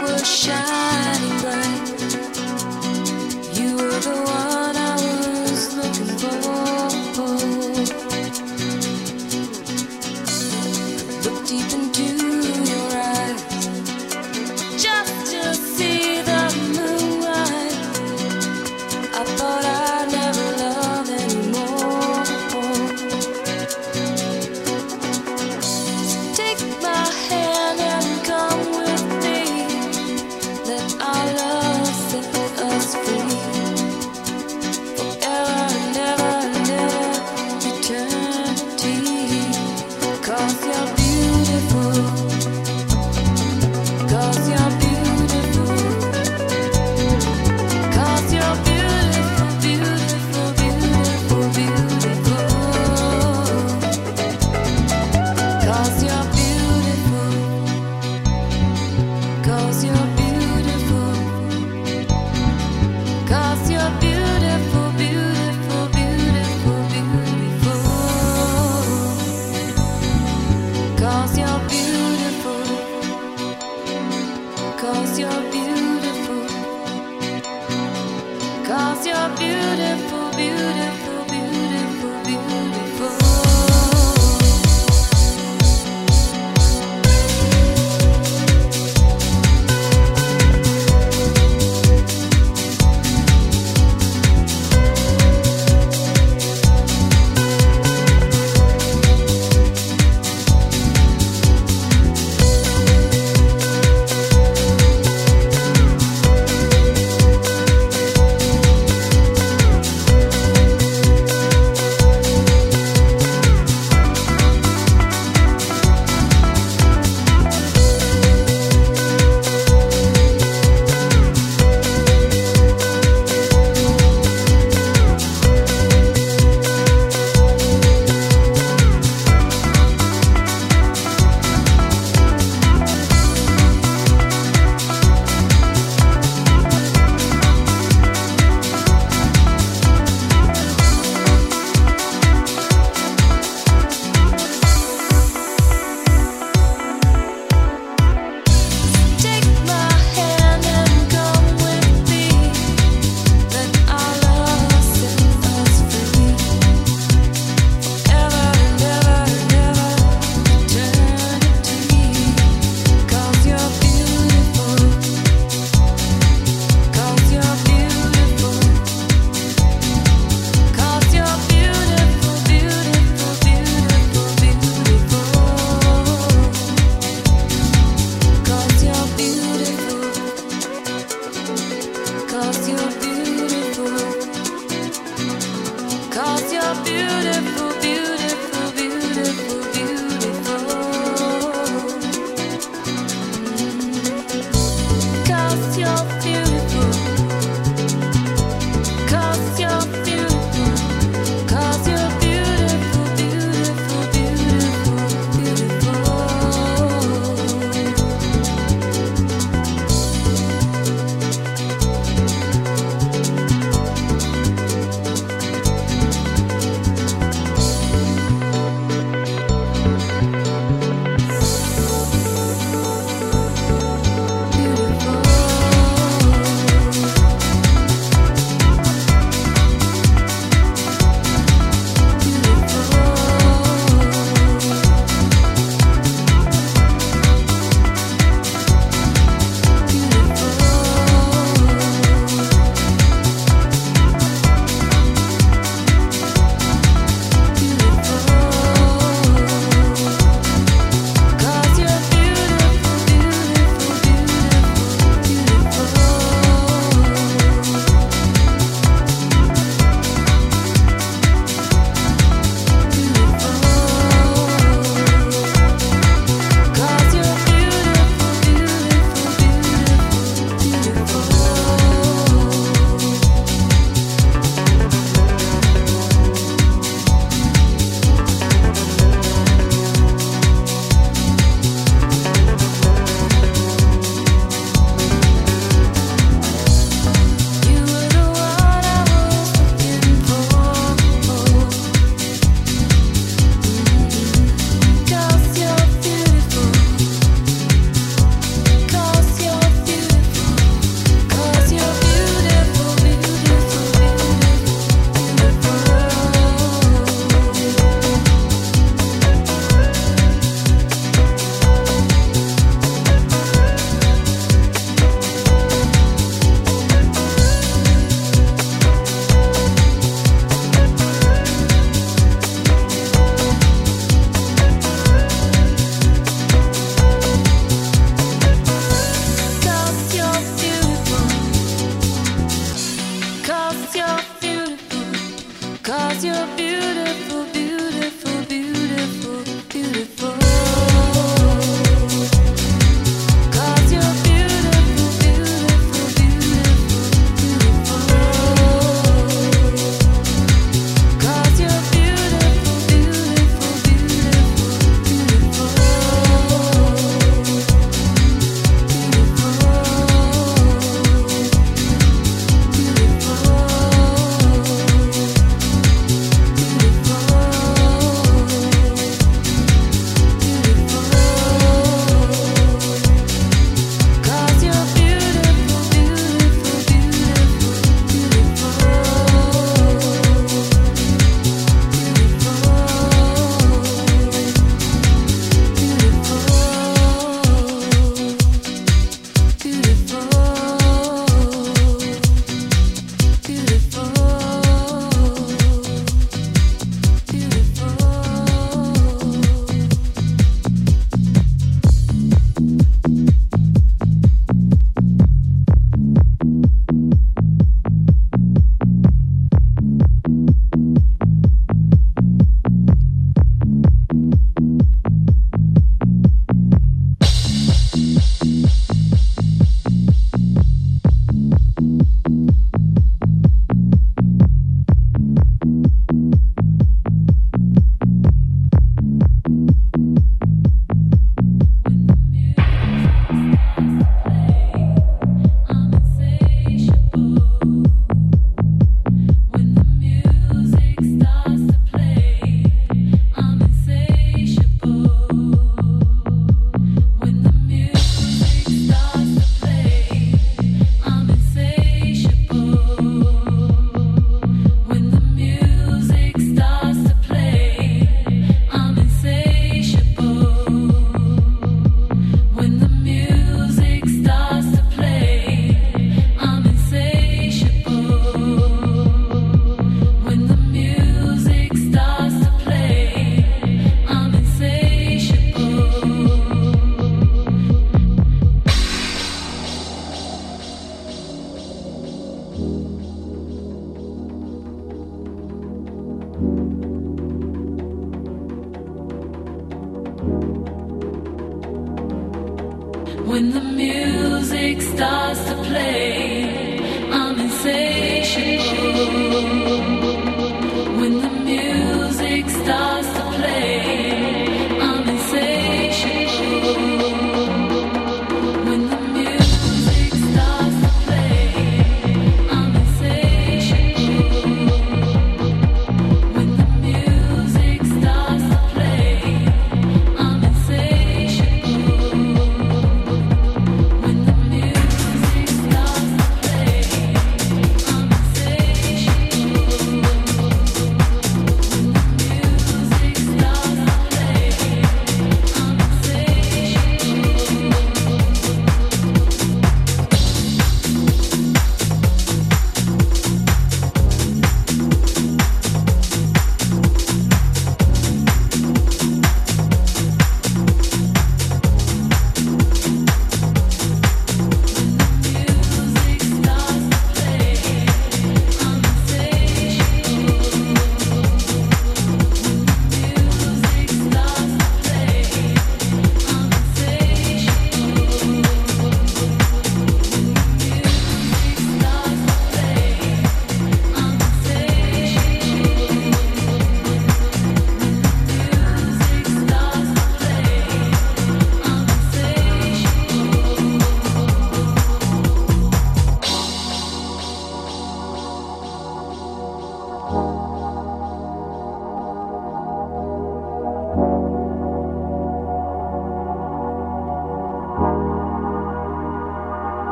we're shining bright.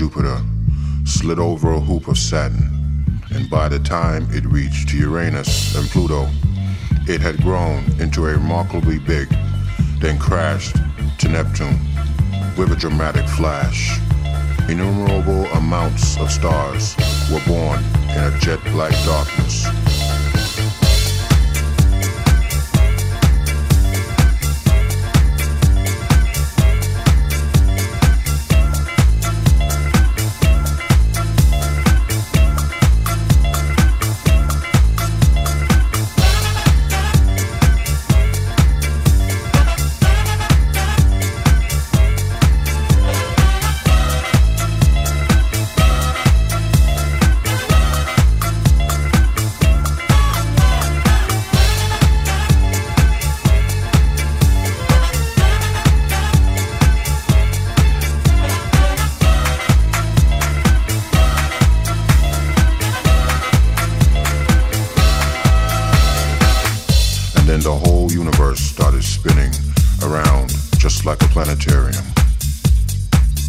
Jupiter, slid over a hoop of Saturn, and by the time it reached Uranus and Pluto, it had grown into a remarkably big, then crashed to Neptune with a dramatic flash. Innumerable amounts of stars were born in a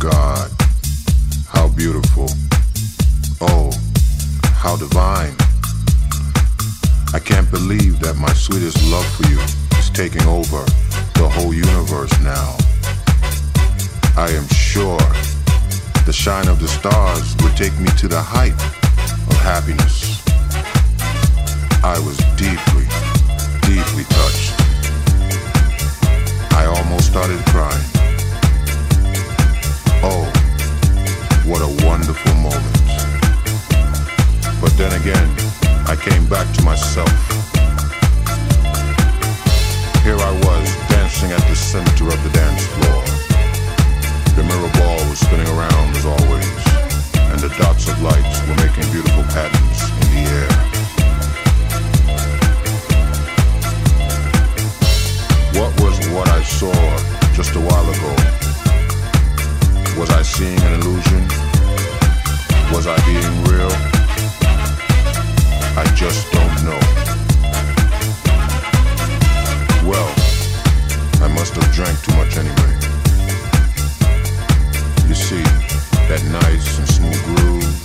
jet how beautiful. Oh, how divine. I can't believe that my sweetest love for you is taking over the whole universe now. I am sure the shine of the stars would take me to the height of happiness. I was deeply, deeply touched. I almost started crying. Oh, what a wonderful moment. But then again, I came back to myself. Here I was, dancing at the center of the dance floor. The mirror ball was spinning around as always, and the dots of lights were making beautiful patterns in the air. What was what I saw just a while ago? Was I seeing an illusion? Was I being real? I just don't know. Well, I must have drank too much anyway. You see, that nice and smooth groove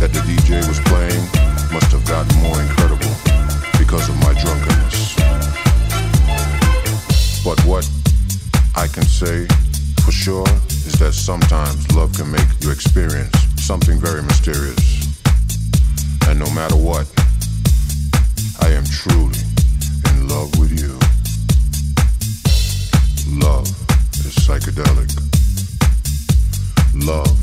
that the DJ was playing must have gotten more incredible because of my drunkenness. But what I can say for sure that sometimes love can make you experience something very mysterious. And no matter what, I am truly in love with you. Love is psychedelic. Love